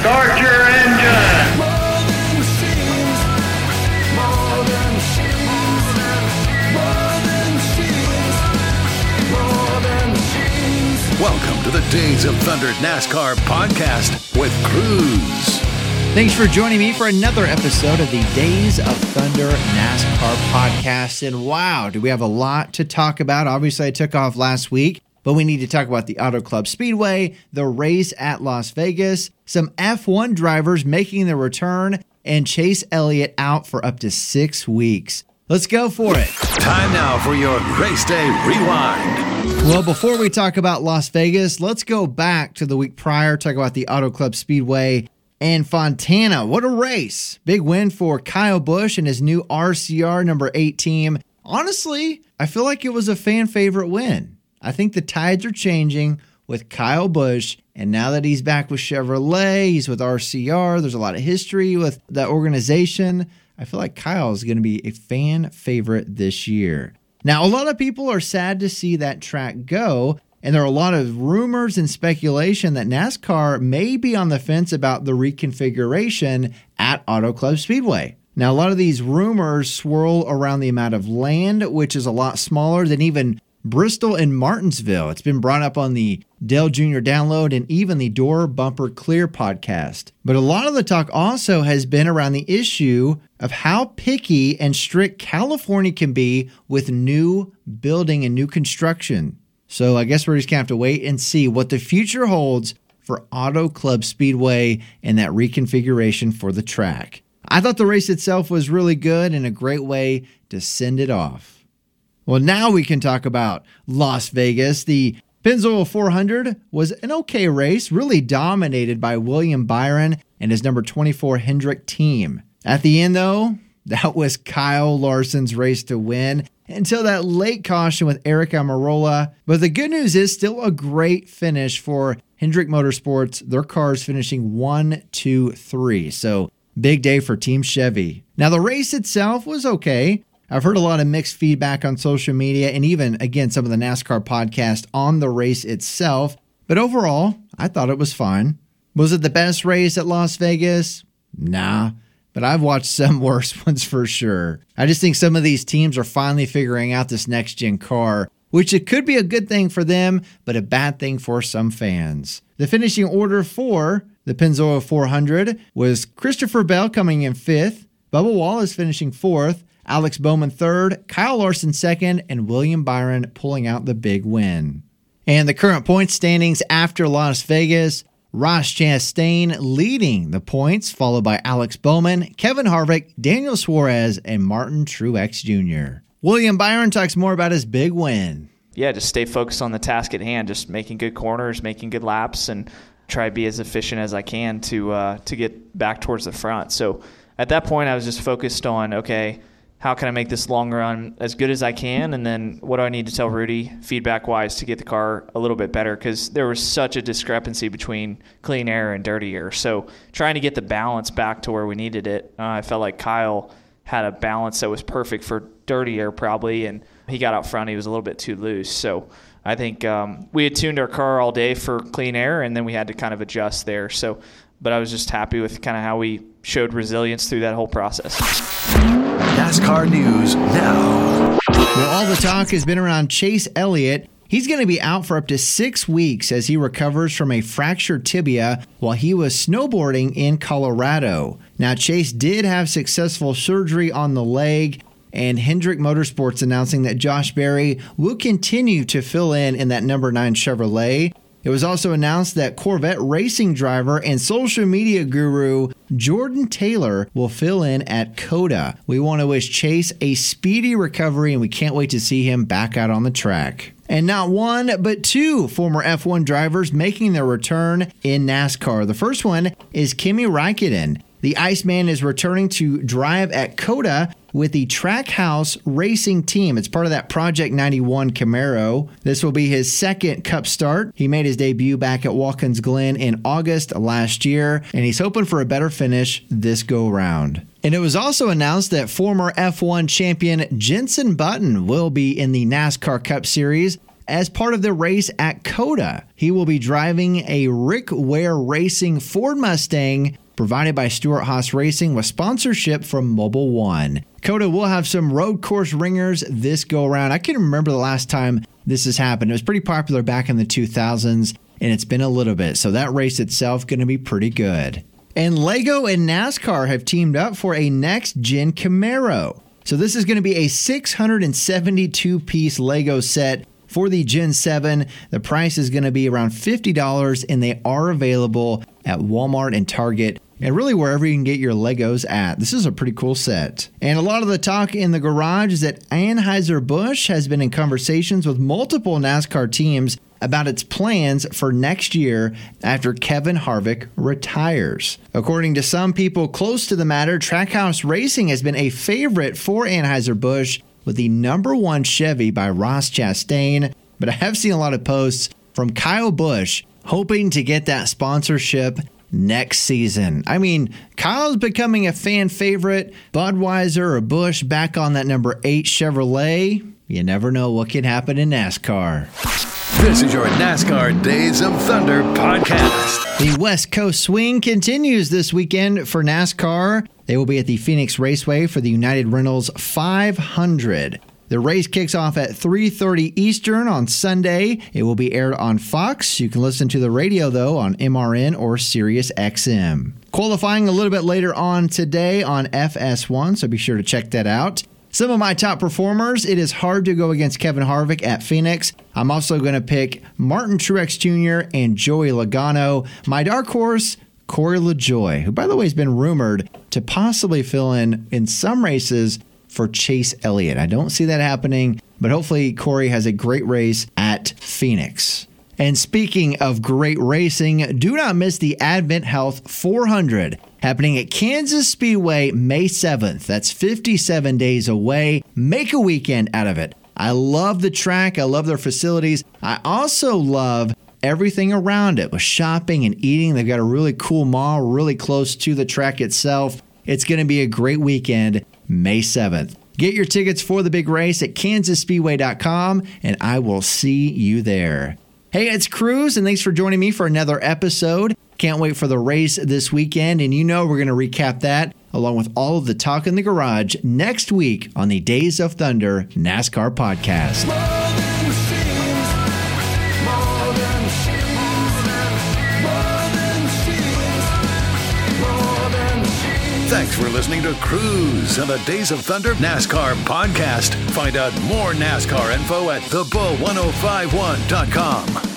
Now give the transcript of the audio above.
Start your engine! Welcome to the Days of Thunder NASCAR podcast with Cruz. Thanks for joining me for another episode of the Days of Thunder NASCAR podcast. And wow, do we have a lot to talk about? Obviously, I took off last week, but we need to talk about the Auto Club Speedway, the race at Las Vegas, some F1 drivers making their return, and Chase Elliott out for up to six weeks. Let's go for it. Time now for your race day rewind. Well, before we talk about Las Vegas, let's go back to the week prior, talk about the Auto Club Speedway and Fontana. What a race! Big win for Kyle Busch and his new RCR number eight team. Honestly, I feel like it was a fan favorite win. I think the tides are changing with Kyle Busch, and now that he's back with Chevrolet, he's with RCR. There's a lot of history with that organization. I feel like Kyle is going to be a fan favorite this year. Now, a lot of people are sad to see that track go, and there are a lot of rumors and speculation that NASCAR may be on the fence about the reconfiguration at Auto Club Speedway. Now, a lot of these rumors swirl around the amount of land, which is a lot smaller than even Bristol and Martinsville. It's been brought up on the Dale Jr. Download and even the Door Bumper Clear podcast. But a lot of the talk also has been around the issue of how picky and strict California can be with new building and new construction. So I guess we're just to have to wait and see what the future holds for Auto Club Speedway and that reconfiguration for the track. I thought the race itself was really good and a great way to send it off. Well, now we can talk about Las Vegas. The Pennzoil 400 was an okay race, really dominated by William Byron and his number 24 Hendrick team. At the end, though, that was Kyle Larson's race to win until that late caution with Aric Almirola. But the good news is still a great finish for Hendrick Motorsports. Their cars finishing one, two, three. So big day for Team Chevy. Now, the race itself was okay. I've heard a lot of mixed feedback on social media and even, again, some of the NASCAR podcast on the race itself. But overall, I thought it was fine. Was it the best race at Las Vegas? Nah, but I've watched some worse ones for sure. I just think some of these teams are finally figuring out this next gen car, which it could be a good thing for them, but a bad thing for some fans. The finishing order for the Pennzoil 400 was Christopher Bell coming in fifth, Bubba Wallace finishing fourth, Alex Bowman third, Kyle Larson second, and William Byron pulling out the big win. And the current point standings after Las Vegas Ross Chastain leading the points, followed by Alex Bowman, Kevin Harvick, Daniel Suarez, and Martin Truex Jr. William Byron talks more about his big win. Yeah, just stay focused on the task at hand, just making good corners, making good laps, and try to be as efficient as I can to uh, to get back towards the front. So at that point, I was just focused on okay, how can I make this long run as good as I can? And then what do I need to tell Rudy feedback wise to get the car a little bit better? Because there was such a discrepancy between clean air and dirty air. So trying to get the balance back to where we needed it, uh, I felt like Kyle had a balance that was perfect for dirty air probably. And he got out front, he was a little bit too loose. So I think um, we had tuned our car all day for clean air and then we had to kind of adjust there. So, but I was just happy with kind of how we showed resilience through that whole process. NASCAR news now. Well, all the talk has been around Chase Elliott. He's going to be out for up to six weeks as he recovers from a fractured tibia while he was snowboarding in Colorado. Now, Chase did have successful surgery on the leg, and Hendrick Motorsports announcing that Josh Berry will continue to fill in in that number nine Chevrolet. It was also announced that Corvette racing driver and social media guru Jordan Taylor will fill in at COTA. We want to wish Chase a speedy recovery and we can't wait to see him back out on the track. And not one, but two former F1 drivers making their return in NASCAR. The first one is Kimi Raikkonen. The Iceman is returning to drive at COTA with the Trackhouse Racing Team. It's part of that Project 91 Camaro. This will be his second Cup start. He made his debut back at Watkins Glen in August last year, and he's hoping for a better finish this go round. And it was also announced that former F1 champion Jenson Button will be in the NASCAR Cup Series as part of the race at COTA. He will be driving a Rick Ware Racing Ford Mustang provided by Stewart Haas Racing with sponsorship from Mobil One. COTA will have some road course ringers this go around. I can remember the last time this has happened. It was pretty popular back in the 2000s, and it's been a little bit. So that race itself going to be pretty good. And Lego and NASCAR have teamed up for a next gen Camaro. So this is going to be a 672 piece Lego set for the Gen 7. The price is going to be around $50 and they are available at Walmart and Target and really wherever you can get your Legos at. This is a pretty cool set. And a lot of the talk in the garage is that Anheuser-Busch has been in conversations with multiple NASCAR teams about its plans for next year after Kevin Harvick retires. According to some people close to the matter, Trackhouse Racing has been a favorite for Anheuser-Busch with the number one Chevy by Ross Chastain, but I have seen a lot of posts from Kyle Busch hoping to get that sponsorship next season. I mean, Kyle's becoming a fan favorite. Budweiser or Busch back on that number eight Chevrolet. You never know what can happen in NASCAR. This is your NASCAR Days of Thunder podcast. The West Coast swing continues this weekend for NASCAR. They will be at the Phoenix Raceway for the United Rentals 500. The race kicks off at 3:30 Eastern on Sunday. It will be aired on Fox. You can listen to the radio though on MRN or Sirius XM. Qualifying a little bit later on today on FS1, so be sure to check that out. Some of my top performers, it is hard to go against Kevin Harvick at Phoenix. I'm also going to pick Martin Truex Jr. and Joey Logano. My dark horse, Corey LaJoie, who by the way has been rumored to possibly fill in in some races for Chase Elliott. I don't see that happening, but hopefully Corey has a great race at Phoenix. And speaking of great racing, do not miss the Advent Health 400 happening at Kansas Speedway May 7th. That's 57 days away. Make a weekend out of it. I love the track, I love their facilities. I also love everything around it with shopping and eating. They've got a really cool mall really close to the track itself. It's going to be a great weekend, May 7th. Get your tickets for the big race at kansasspeedway.com, and I will see you there. Hey, it's Cruz, and thanks for joining me for another episode. Can't wait for the race this weekend, and you know we're going to recap that along with all of the talk in the garage next week on the Days of Thunder NASCAR podcast. Thanks for listening to Cruz on the Days of Thunder NASCAR podcast. Find out more NASCAR info at thebull1051.com.